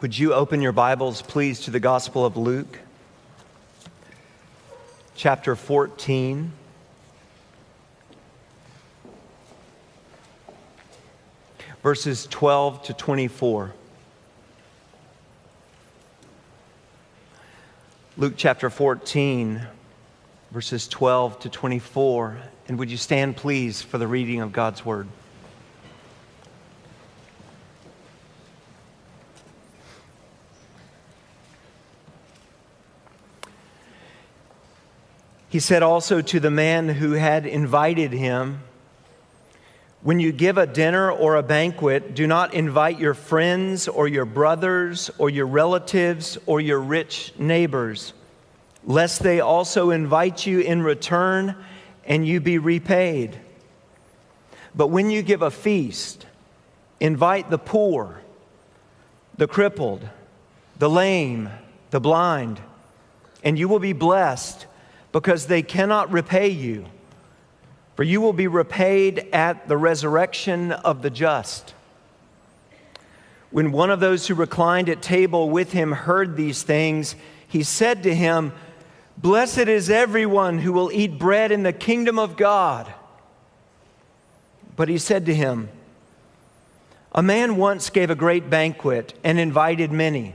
Would you open your Bibles, please, to the Gospel of Luke, chapter 14. Verses 12 to 24. Luke chapter 14, verses 12 to 24. And would you stand, please, for the reading of God's Word? He said also to the man who had invited him, When you give a dinner or a banquet, do not invite your friends or your brothers or your relatives or your rich neighbors, lest they also invite you in return and you be repaid. But when you give a feast, invite the poor, the crippled, the lame, the blind, and you will be blessed because they cannot repay you. For you will be repaid at the resurrection of the just. When one of those who reclined at table with him heard these things, he said to him, Blessed is everyone who will eat bread in the kingdom of God. But he said to him, A man once gave a great banquet and invited many.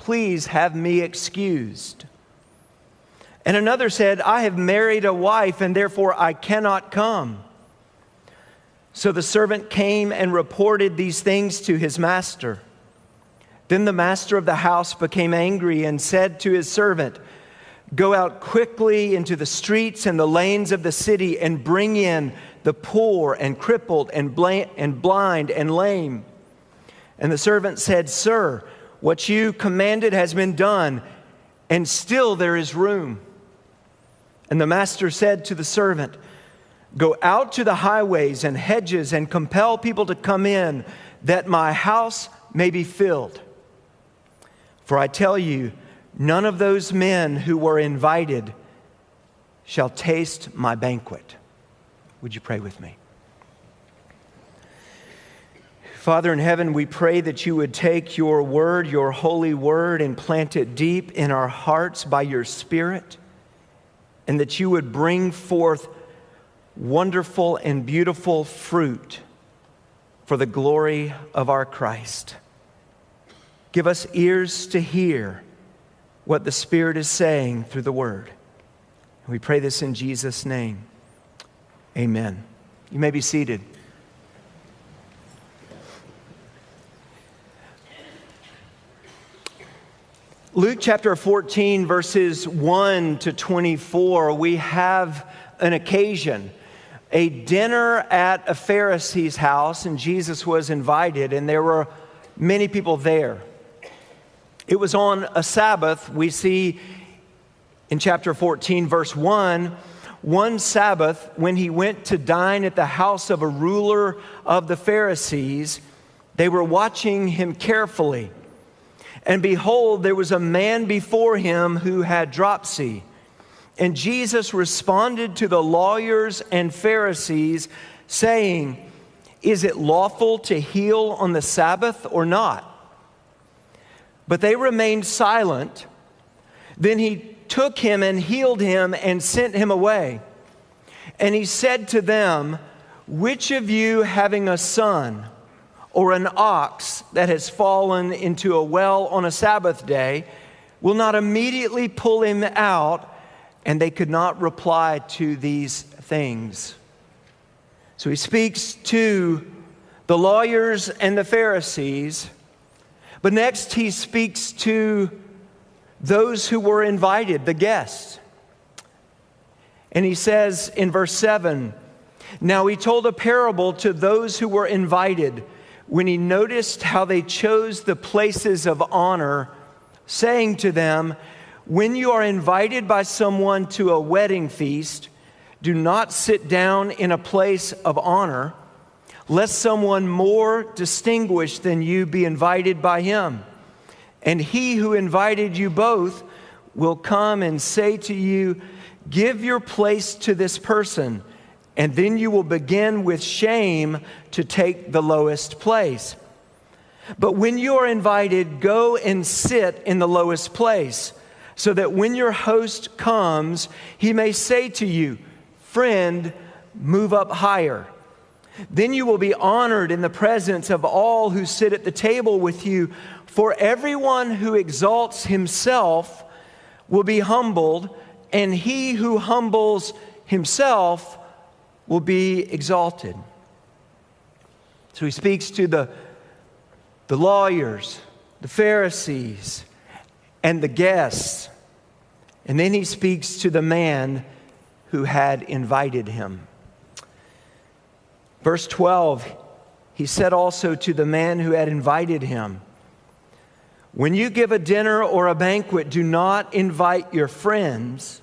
Please have me excused. And another said, I have married a wife, and therefore I cannot come. So the servant came and reported these things to his master. Then the master of the house became angry and said to his servant, Go out quickly into the streets and the lanes of the city and bring in the poor and crippled and blind and lame. And the servant said, Sir, what you commanded has been done, and still there is room. And the master said to the servant, Go out to the highways and hedges and compel people to come in, that my house may be filled. For I tell you, none of those men who were invited shall taste my banquet. Would you pray with me? Father in heaven, we pray that you would take your word, your holy word, and plant it deep in our hearts by your Spirit, and that you would bring forth wonderful and beautiful fruit for the glory of our Christ. Give us ears to hear what the Spirit is saying through the word. We pray this in Jesus' name. Amen. You may be seated. Luke chapter 14, verses 1 to 24, we have an occasion, a dinner at a Pharisee's house, and Jesus was invited, and there were many people there. It was on a Sabbath. We see in chapter 14, verse 1, one Sabbath when he went to dine at the house of a ruler of the Pharisees, they were watching him carefully. And behold, there was a man before him who had dropsy. And Jesus responded to the lawyers and Pharisees, saying, Is it lawful to heal on the Sabbath or not? But they remained silent. Then he took him and healed him and sent him away. And he said to them, Which of you having a son, or an ox that has fallen into a well on a Sabbath day will not immediately pull him out, and they could not reply to these things. So he speaks to the lawyers and the Pharisees, but next he speaks to those who were invited, the guests. And he says in verse 7 Now he told a parable to those who were invited when he noticed how they chose the places of honor, saying to them, When you are invited by someone to a wedding feast, do not sit down in a place of honor, lest someone more distinguished than you be invited by him. And he who invited you both will come and say to you, Give your place to this person and then you will begin with shame to take the lowest place. But when you are invited, go and sit in the lowest place, so that when your host comes, he may say to you, Friend, move up higher. Then you will be honored in the presence of all who sit at the table with you. For everyone who exalts himself will be humbled, and he who humbles himself will be exalted. So he speaks to the, the lawyers, the Pharisees, and the guests. And then he speaks to the man who had invited him. Verse 12, he said also to the man who had invited him, When you give a dinner or a banquet, do not invite your friends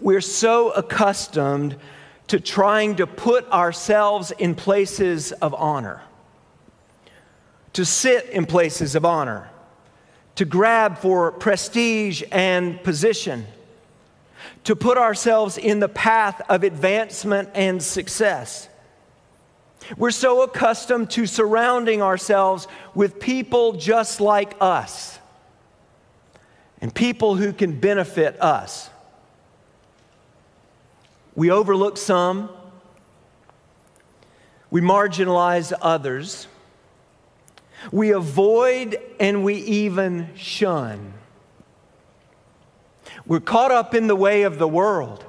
We're so accustomed to trying to put ourselves in places of honor, to sit in places of honor, to grab for prestige and position, to put ourselves in the path of advancement and success. We're so accustomed to surrounding ourselves with people just like us and people who can benefit us. We overlook some, we marginalize others, we avoid and we even shun. We're caught up in the way of the world.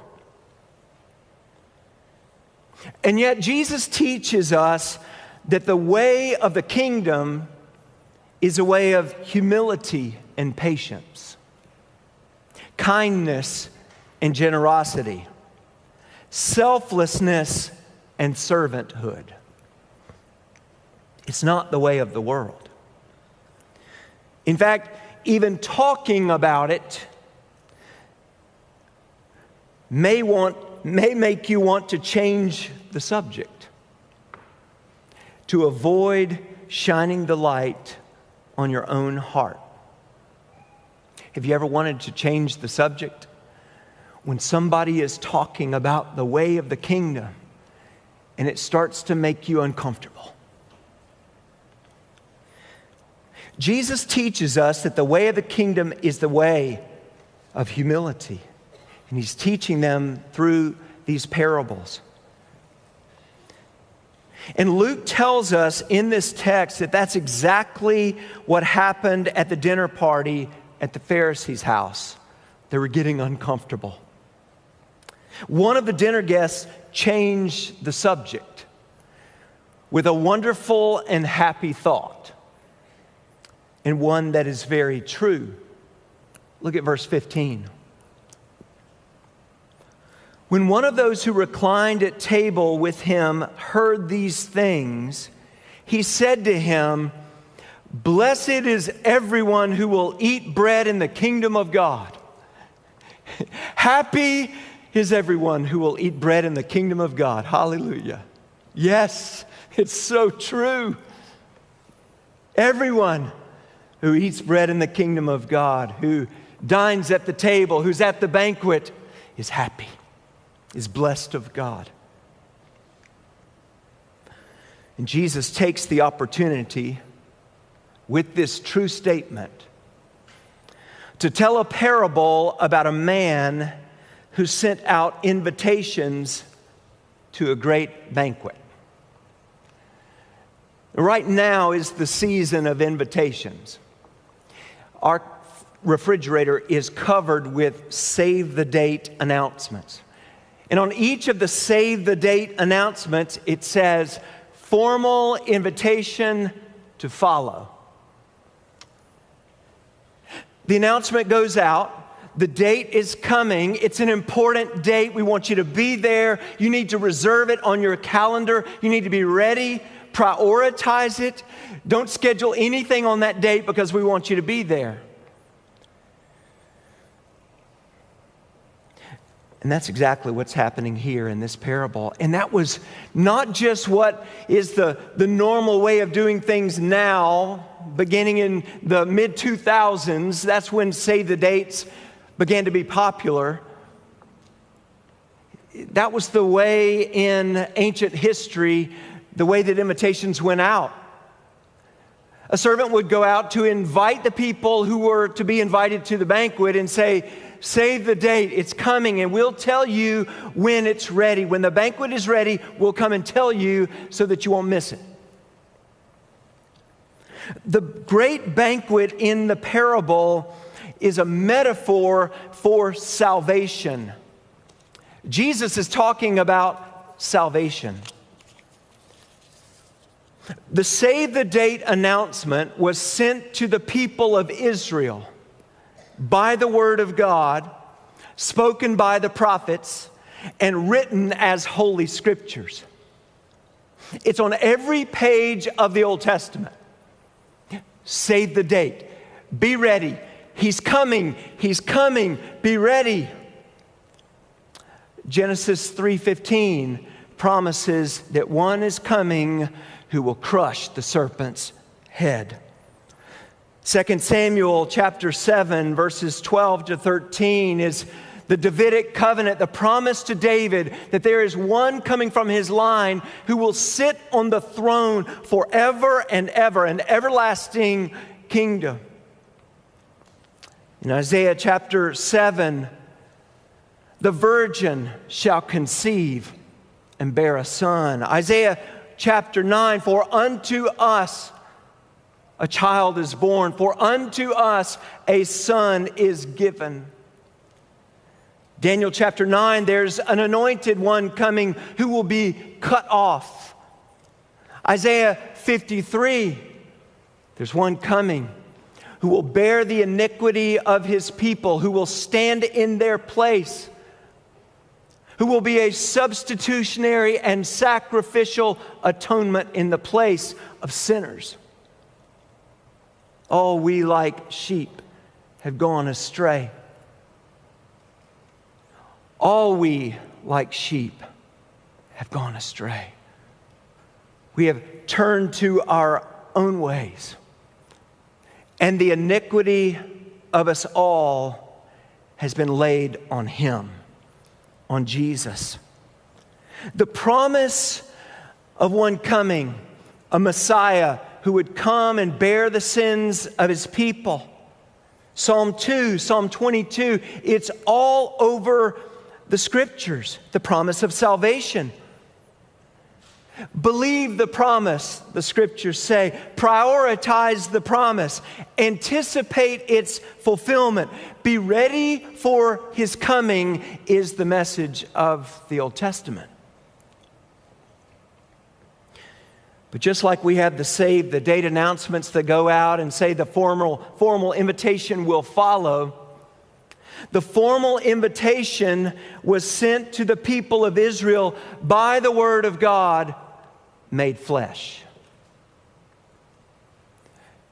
And yet, Jesus teaches us that the way of the kingdom is a way of humility and patience, kindness and generosity selflessness and servanthood. It's not the way of the world. In fact, even talking about it may, want, may make you want to change the subject to avoid shining the light on your own heart. Have you ever wanted to change the subject? When somebody is talking about the way of the kingdom and it starts to make you uncomfortable. Jesus teaches us that the way of the kingdom is the way of humility. And he's teaching them through these parables. And Luke tells us in this text that that's exactly what happened at the dinner party at the Pharisees' house. They were getting uncomfortable. One of the dinner guests changed the subject with a wonderful and happy thought, and one that is very true. Look at verse 15. When one of those who reclined at table with him heard these things, he said to him, Blessed is everyone who will eat bread in the kingdom of God. Happy is everyone who will eat bread in the kingdom of God. Hallelujah. Yes, it's so true. Everyone who eats bread in the kingdom of God, who dines at the table, who's at the banquet, is happy, is blessed of God. And Jesus takes the opportunity with this true statement to tell a parable about a man who sent out invitations to a great banquet. Right now is the season of invitations. Our refrigerator is covered with save the date announcements. And on each of the save the date announcements, it says formal invitation to follow. The announcement goes out. The date is coming. It's an important date. We want you to be there. You need to reserve it on your calendar. You need to be ready prioritize it. Don't schedule anything on that date because we want you to be there. And that's exactly what's happening here in this parable. And that was not just what is the, the normal way of doing things now, beginning in the mid 2000s. That's when Save the Dates began to be popular. That was the way in ancient history the way that invitations went out. A servant would go out to invite the people who were to be invited to the banquet and say, Save the date, it's coming, and we'll tell you when it's ready. When the banquet is ready, we'll come and tell you so that you won't miss it. The great banquet in the parable is a metaphor for salvation. Jesus is talking about salvation. The save the date announcement was sent to the people of Israel by the word of God, spoken by the prophets, and written as holy scriptures. It's on every page of the Old Testament. Save the date. Be ready. He's coming. He's coming. Be ready. Genesis 3:15 promises that one is coming who will crush the serpent's head. 2 Samuel chapter 7 verses 12 to 13 is the Davidic covenant, the promise to David that there is one coming from his line who will sit on the throne forever and ever, an everlasting kingdom. In Isaiah chapter 7, the virgin shall conceive and bear a son. Isaiah chapter 9 For unto us a child is born, for unto us a son is given. Daniel chapter 9, there's an anointed one coming who will be cut off. Isaiah 53, there's one coming who will bear the iniquity of his people, who will stand in their place who will be a substitutionary and sacrificial atonement in the place of sinners. All we like sheep have gone astray. All we like sheep have gone astray. We have turned to our own ways. And the iniquity of us all has been laid on him on Jesus. The promise of one coming, a Messiah who would come and bear the sins of his people. Psalm 2, Psalm 22, it's all over the scriptures, the promise of salvation. Believe the promise, the scriptures say. Prioritize the promise. Anticipate its fulfillment. Be ready for his coming, is the message of the Old Testament. But just like we have the save the date announcements that go out and say the formal, formal invitation will follow, the formal invitation was sent to the people of Israel by the word of God made flesh.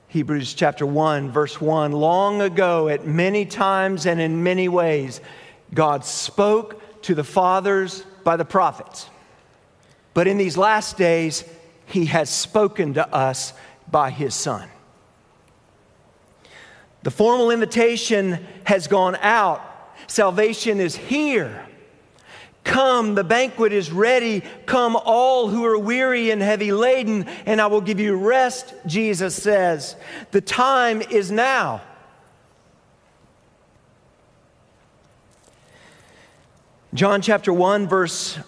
Hebrews chapter 1, verse 1 Long ago, at many times and in many ways, God spoke to the fathers by the prophets. But in these last days, He has spoken to us by His Son. The formal invitation has gone out, salvation is here. Come, the banquet is ready. Come, all who are weary and heavy laden, and I will give you rest, Jesus says. The time is now. John chapter 1, verse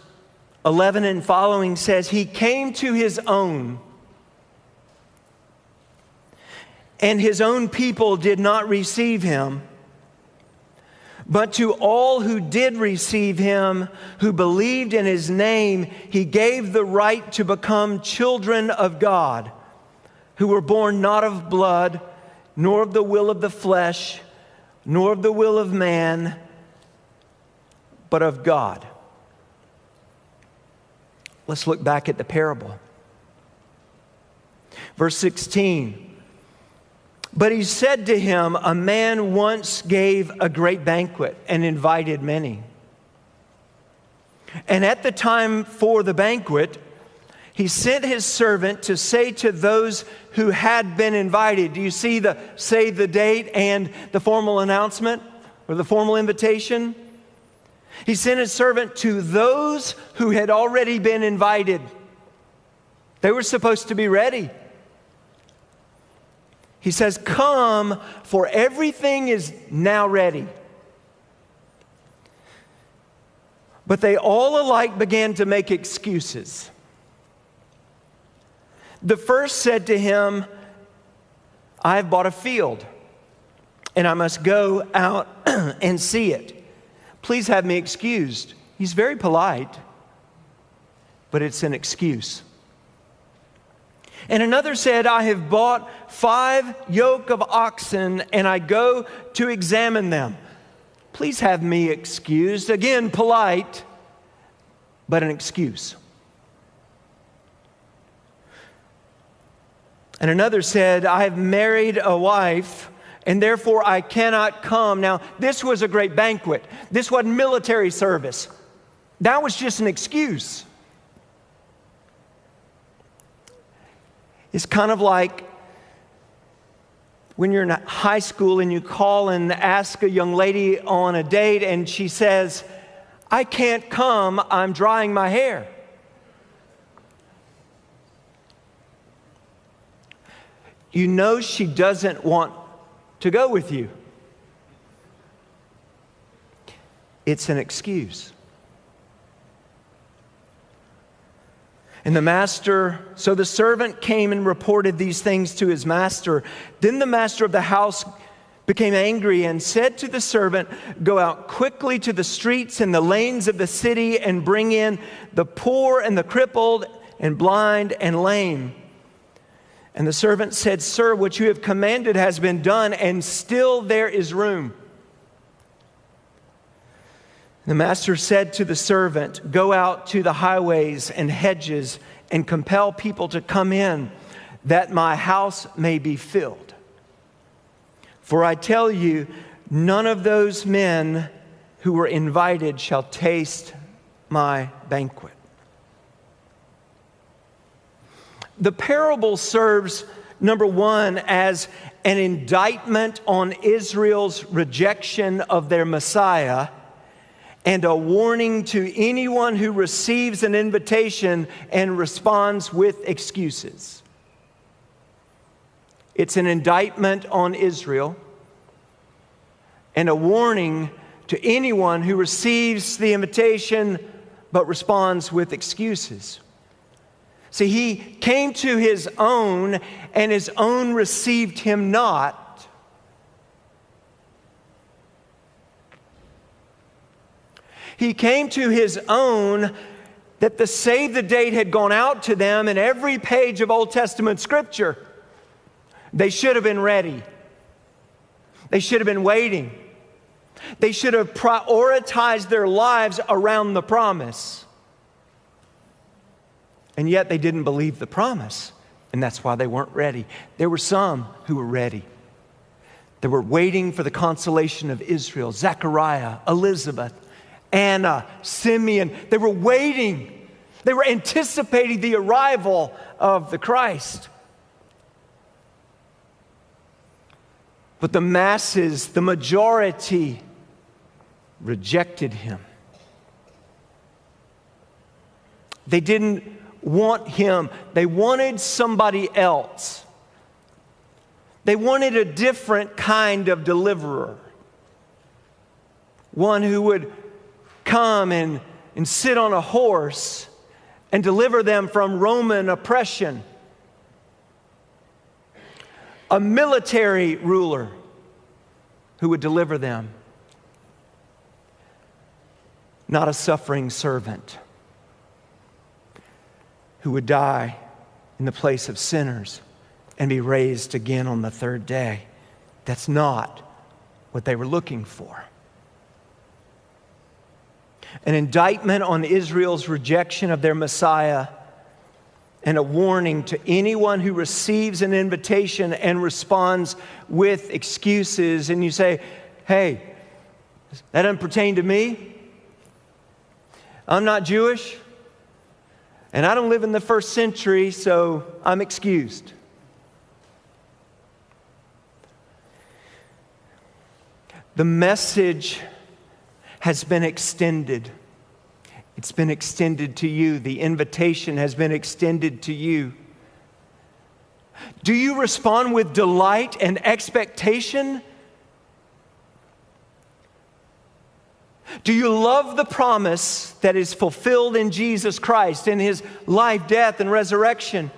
11 and following says, He came to His own, and his own people did not receive him. But to all who did receive him, who believed in his name, he gave the right to become children of God, who were born not of blood, nor of the will of the flesh, nor of the will of man, but of God. Let's look back at the parable. Verse 16. But he said to him, A man once gave a great banquet and invited many. And at the time for the banquet, he sent his servant to say to those who had been invited, Do you see the save the date and the formal announcement or the formal invitation? He sent his servant to those who had already been invited. They were supposed to be ready. He says, Come, for everything is now ready. But they all alike began to make excuses. The first said to him, I have bought a field, and I must go out and see it. Please have me excused. He's very polite, but it's an excuse. And another said, I have bought five yoke of oxen and I go to examine them. Please have me excused. Again, polite, but an excuse. And another said, I have married a wife and therefore I cannot come. Now, this was a great banquet. This wasn't military service. That was just an excuse. It's kind of like when you're in high school and you call and ask a young lady on a date and she says, I can't come, I'm drying my hair. You know she doesn't want to go with you. It's an excuse. And the master, so the servant came and reported these things to his master. Then the master of the house became angry and said to the servant, Go out quickly to the streets and the lanes of the city and bring in the poor and the crippled and blind and lame. And the servant said, Sir, what you have commanded has been done, and still there is room. The master said to the servant, Go out to the highways and hedges and compel people to come in, that my house may be filled. For I tell you, none of those men who were invited shall taste my banquet. The parable serves, number one, as an indictment on Israel's rejection of their Messiah and a warning to anyone who receives an invitation and responds with excuses. It's an indictment on Israel and a warning to anyone who receives the invitation but responds with excuses. See, he came to his own, and his own received him not. He came to his own that the save the date had gone out to them in every page of Old Testament scripture. They should have been ready. They should have been waiting. They should have prioritized their lives around the promise. And yet they didn't believe the promise, and that's why they weren't ready. There were some who were ready. They were waiting for the consolation of Israel, Zechariah, Elizabeth, Anna, uh, Simeon. They were waiting, they were anticipating the arrival of the Christ. But the masses, the majority, rejected him. They didn't want him, they wanted somebody else. They wanted a different kind of deliverer, one who would come and, and sit on a horse and deliver them from Roman oppression. a military ruler who would deliver them, not a suffering servant who would die in the place of sinners and be raised again on the third day. That's not what they were looking for. An indictment on Israel's rejection of their Messiah and a warning to anyone who receives an invitation and responds with excuses. And you say, hey, that doesn't pertain to me. I'm not Jewish. And I don't live in the first century, so I'm excused. The message has been extended. It's been extended to you. The invitation has been extended to you. Do you respond with delight and expectation? Do you love the promise that is fulfilled in Jesus Christ in his life, death, and resurrection?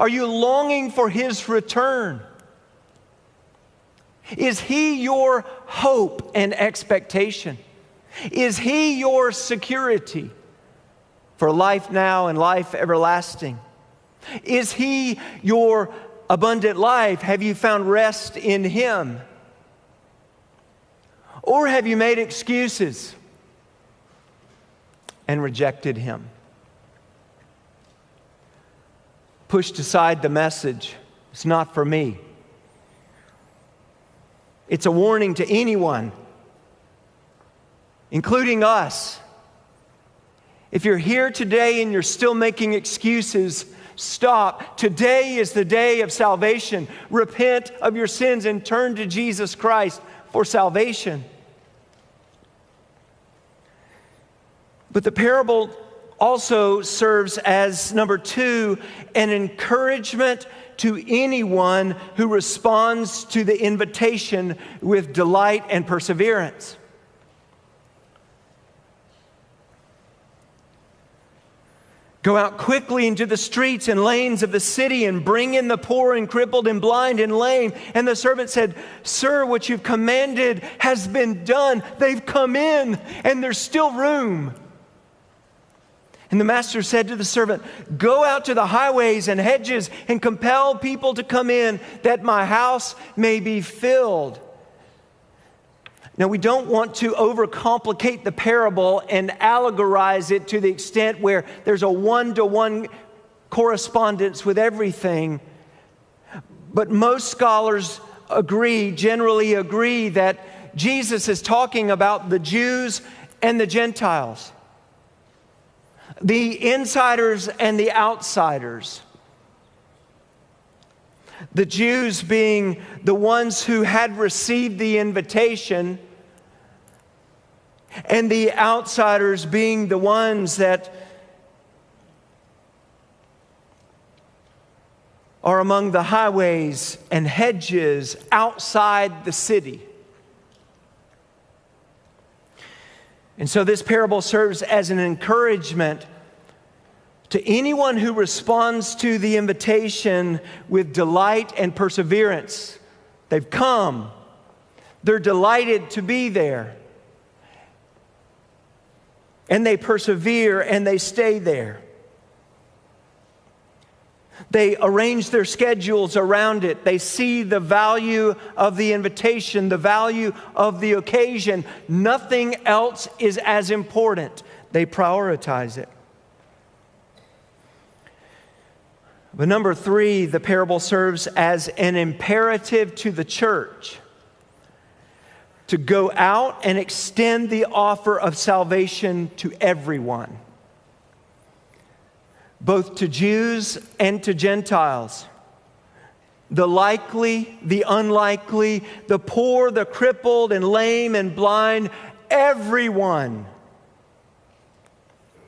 Are you longing for his return? Is he your hope and expectation? Is he your security for life now and life everlasting? Is he your abundant life? Have you found rest in him? Or have you made excuses and rejected him? Pushed aside the message. It's not for me. It's a warning to anyone, including us. If you're here today and you're still making excuses, stop. Today is the day of salvation. Repent of your sins and turn to Jesus Christ for salvation. But the parable also serves as number two, an encouragement to anyone who responds to the invitation with delight and perseverance. Go out quickly into the streets and lanes of the city and bring in the poor and crippled and blind and lame. And the servant said, Sir, what you've commanded has been done. They've come in and there's still room. And the master said to the servant, Go out to the highways and hedges and compel people to come in that my house may be filled. Now, we don't want to overcomplicate the parable and allegorize it to the extent where there's a one to one correspondence with everything. But most scholars agree, generally agree, that Jesus is talking about the Jews and the Gentiles the insiders and the outsiders. The Jews being the ones who had received the invitation, and the outsiders being the ones that are among the highways and hedges outside the city. And so this parable serves as an encouragement to anyone who responds to the invitation with delight and perseverance. They've come, they're delighted to be there, and they persevere and they stay there. They arrange their schedules around it. They see the value of the invitation, the value of the occasion. Nothing else is as important. They prioritize it. But number three, the parable serves as an imperative to the church to go out and extend the offer of salvation to everyone both to Jews and to Gentiles. The likely, the unlikely, the poor, the crippled, and lame and blind, everyone.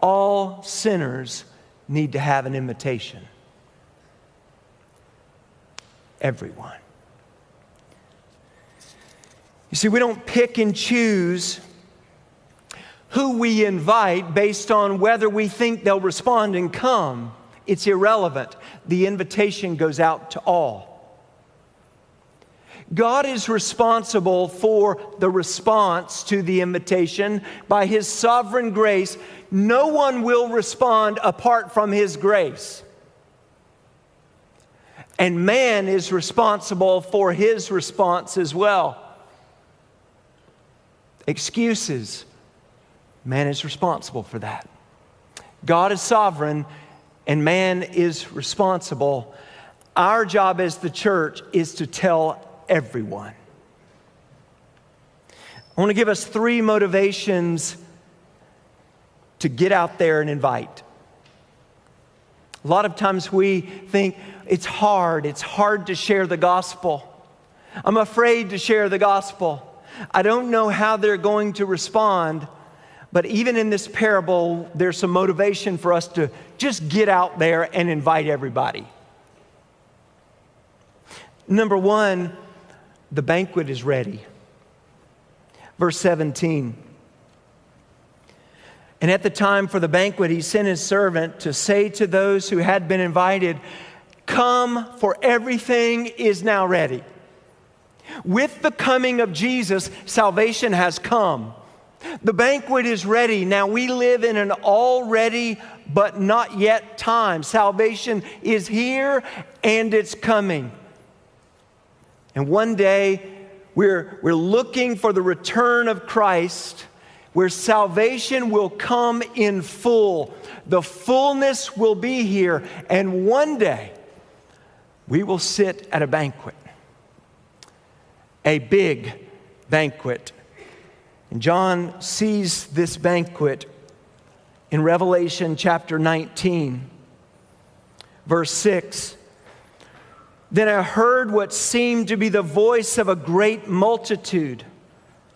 All sinners need to have an invitation. Everyone. You see, we don't pick and choose who we invite based on whether we think they'll respond and come. It's irrelevant. The invitation goes out to all. God is responsible for the response to the invitation by His sovereign grace. No one will respond apart from His grace. And man is responsible for his response as well. Excuses, man is responsible for that. God is sovereign and man is responsible. Our job as the church is to tell everyone. I want to give us three motivations to get out there and invite. A lot of times we think it's hard, it's hard to share the gospel. I'm afraid to share the gospel. I don't know how they're going to respond. But even in this parable, there's some motivation for us to just get out there and invite everybody. Number one, the banquet is ready. Verse 17. And at the time for the banquet, he sent his servant to say to those who had been invited, Come, for everything is now ready. With the coming of Jesus, salvation has come. The banquet is ready. Now we live in an already but not yet time. Salvation is here and it's coming. And one day we're, we're looking for the return of Christ where salvation will come in full. The fullness will be here. And one day we will sit at a banquet, a big banquet. And John sees this banquet in Revelation chapter 19, verse 6. Then I heard what seemed to be the voice of a great multitude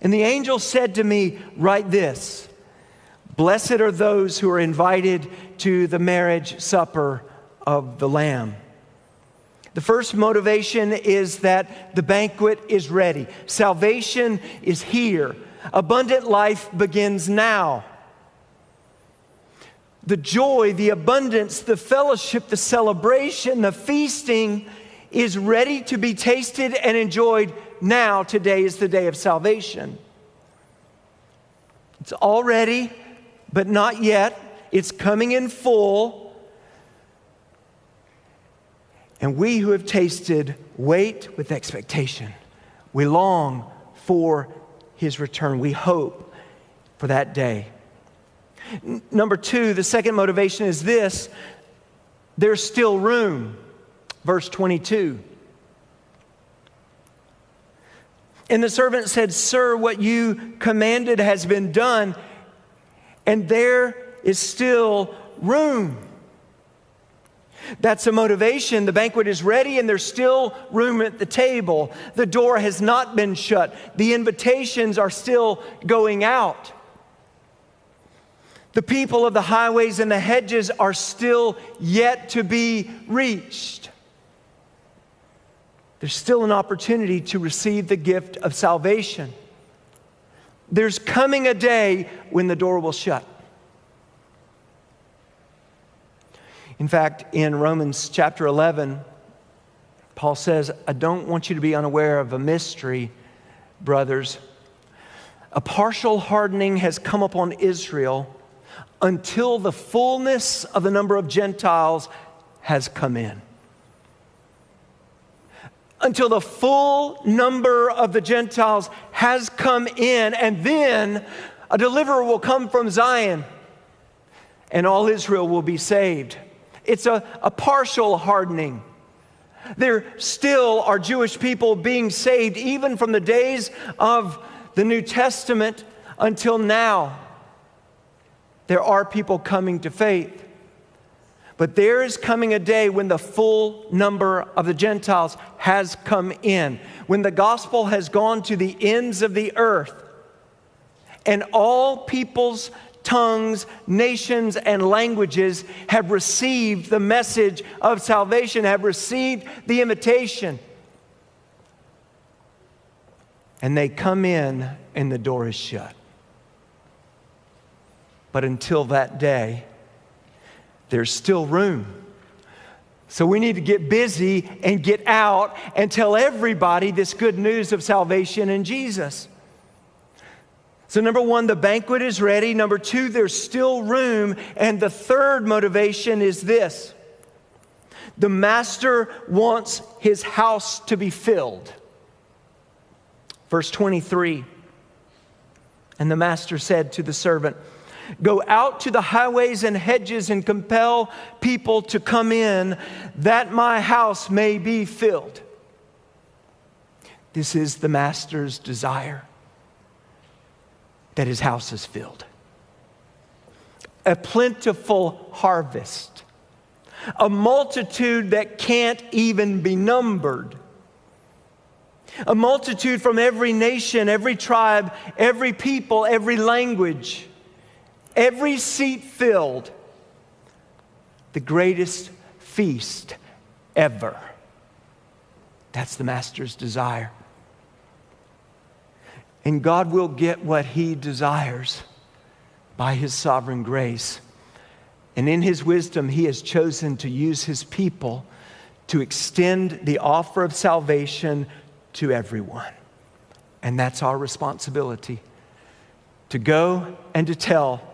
And the angel said to me, Write this Blessed are those who are invited to the marriage supper of the Lamb. The first motivation is that the banquet is ready. Salvation is here. Abundant life begins now. The joy, the abundance, the fellowship, the celebration, the feasting is ready to be tasted and enjoyed now, today is the day of salvation. It's already, but not yet. It's coming in full. And we who have tasted wait with expectation. We long for his return. We hope for that day. N- number two, the second motivation is this there's still room. Verse 22. And the servant said, Sir, what you commanded has been done, and there is still room. That's a motivation. The banquet is ready and there's still room at the table. The door has not been shut. The invitations are still going out. The people of the highways and the hedges are still yet to be reached there's still an opportunity to receive the gift of salvation. There's coming a day when the door will shut. In fact, in Romans chapter 11, Paul says, I don't want you to be unaware of a mystery, brothers. A partial hardening has come upon Israel until the fullness of the number of Gentiles has come in until the full number of the Gentiles has come in, and then a deliverer will come from Zion, and all Israel will be saved. It's a, a partial hardening. There still are Jewish people being saved, even from the days of the New Testament until now. There are people coming to faith. But there is coming a day when the full number of the Gentiles has come in, when the gospel has gone to the ends of the earth, and all peoples, tongues, nations, and languages have received the message of salvation, have received the invitation. And they come in, and the door is shut. But until that day, there's still room. So we need to get busy and get out and tell everybody this good news of salvation in Jesus. So, number one, the banquet is ready. Number two, there's still room. And the third motivation is this the master wants his house to be filled. Verse 23 And the master said to the servant, Go out to the highways and hedges and compel people to come in, that my house may be filled. This is the master's desire that his house is filled. A plentiful harvest, a multitude that can't even be numbered. A multitude from every nation, every tribe, every people, every language every seat filled, the greatest feast ever. That's the Master's desire. And God will get what He desires by His sovereign grace. And in His wisdom, He has chosen to use His people to extend the offer of salvation to everyone. And that's our responsibility to go and to tell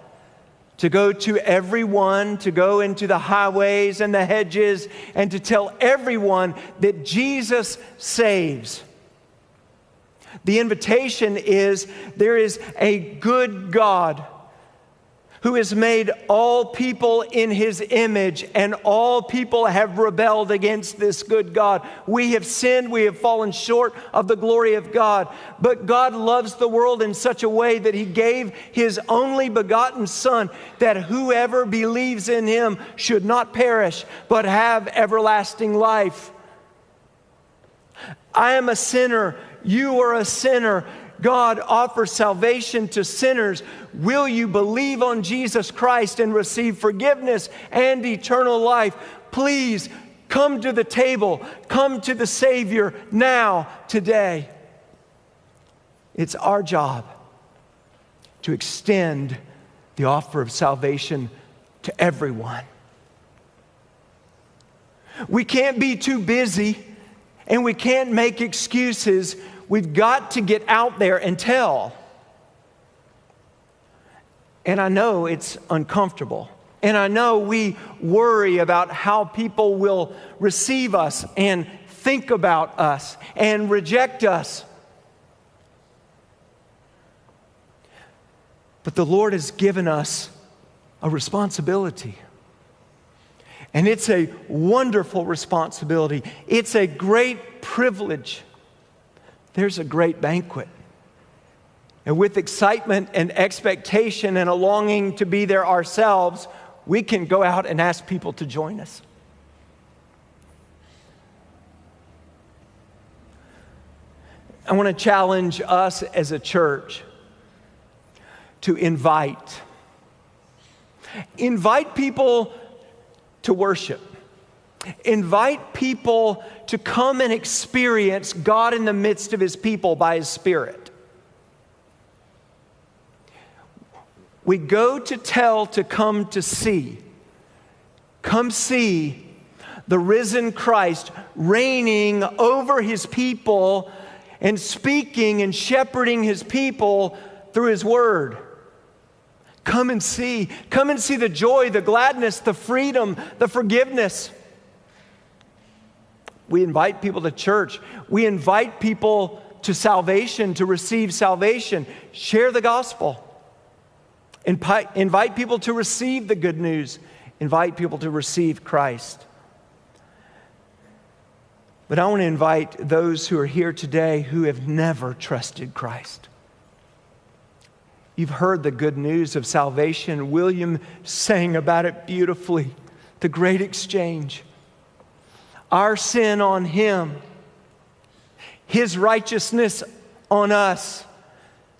to go to everyone, to go into the highways and the hedges, and to tell everyone that Jesus saves. The invitation is there is a good God who has made all people in his image, and all people have rebelled against this good God. We have sinned, we have fallen short of the glory of God. But God loves the world in such a way that he gave his only begotten Son, that whoever believes in him should not perish, but have everlasting life. I am a sinner. You are a sinner. God offers salvation to sinners. Will you believe on Jesus Christ and receive forgiveness and eternal life? Please come to the table, come to the Savior now, today. It's our job to extend the offer of salvation to everyone. We can't be too busy and we can't make excuses We've got to get out there and tell. And I know it's uncomfortable. And I know we worry about how people will receive us and think about us and reject us. But the Lord has given us a responsibility. And it's a wonderful responsibility. It's a great privilege there's a great banquet. And with excitement and expectation and a longing to be there ourselves, we can go out and ask people to join us. I want to challenge us as a church to invite. Invite people to worship. Invite people to come and experience God in the midst of his people by his Spirit. We go to tell to come to see. Come see the risen Christ reigning over his people and speaking and shepherding his people through his word. Come and see. Come and see the joy, the gladness, the freedom, the forgiveness we invite people to church. We invite people to salvation, to receive salvation. Share the gospel. Invite people to receive the good news. Invite people to receive Christ. But I want to invite those who are here today who have never trusted Christ. You've heard the good news of salvation. William sang about it beautifully. the great exchange. Our sin on him, his righteousness on us,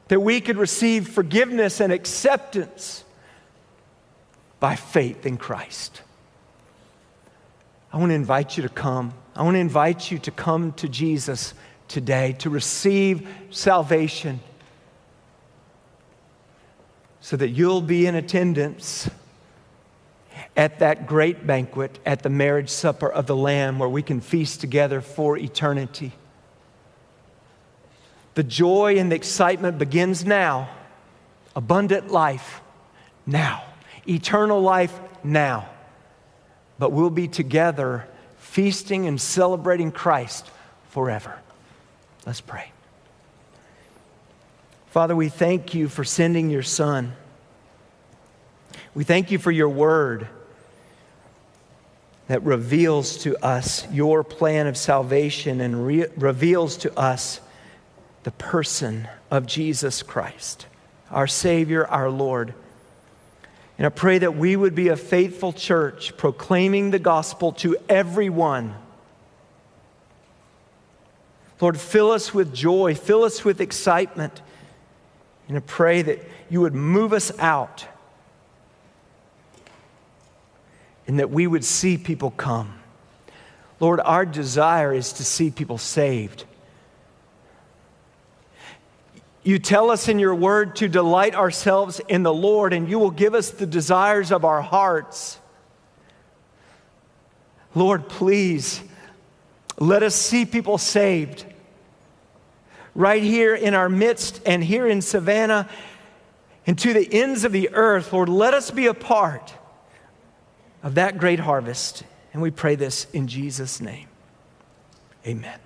that we could receive forgiveness and acceptance by faith in Christ. I want to invite you to come. I want to invite you to come to Jesus today to receive salvation so that you'll be in attendance at that great banquet at the marriage supper of the Lamb where we can feast together for eternity. The joy and the excitement begins now, abundant life now, eternal life now. But we'll be together feasting and celebrating Christ forever. Let's pray. Father, we thank you for sending your Son. We thank you for your word that reveals to us your plan of salvation and re- reveals to us the person of Jesus Christ, our Savior, our Lord. And I pray that we would be a faithful church proclaiming the gospel to everyone. Lord, fill us with joy, fill us with excitement. And I pray that you would move us out and that we would see people come. Lord, our desire is to see people saved. You tell us in your word to delight ourselves in the Lord, and you will give us the desires of our hearts. Lord, please let us see people saved right here in our midst and here in Savannah and to the ends of the earth. Lord, let us be a part of that great harvest. And we pray this in Jesus' name. Amen.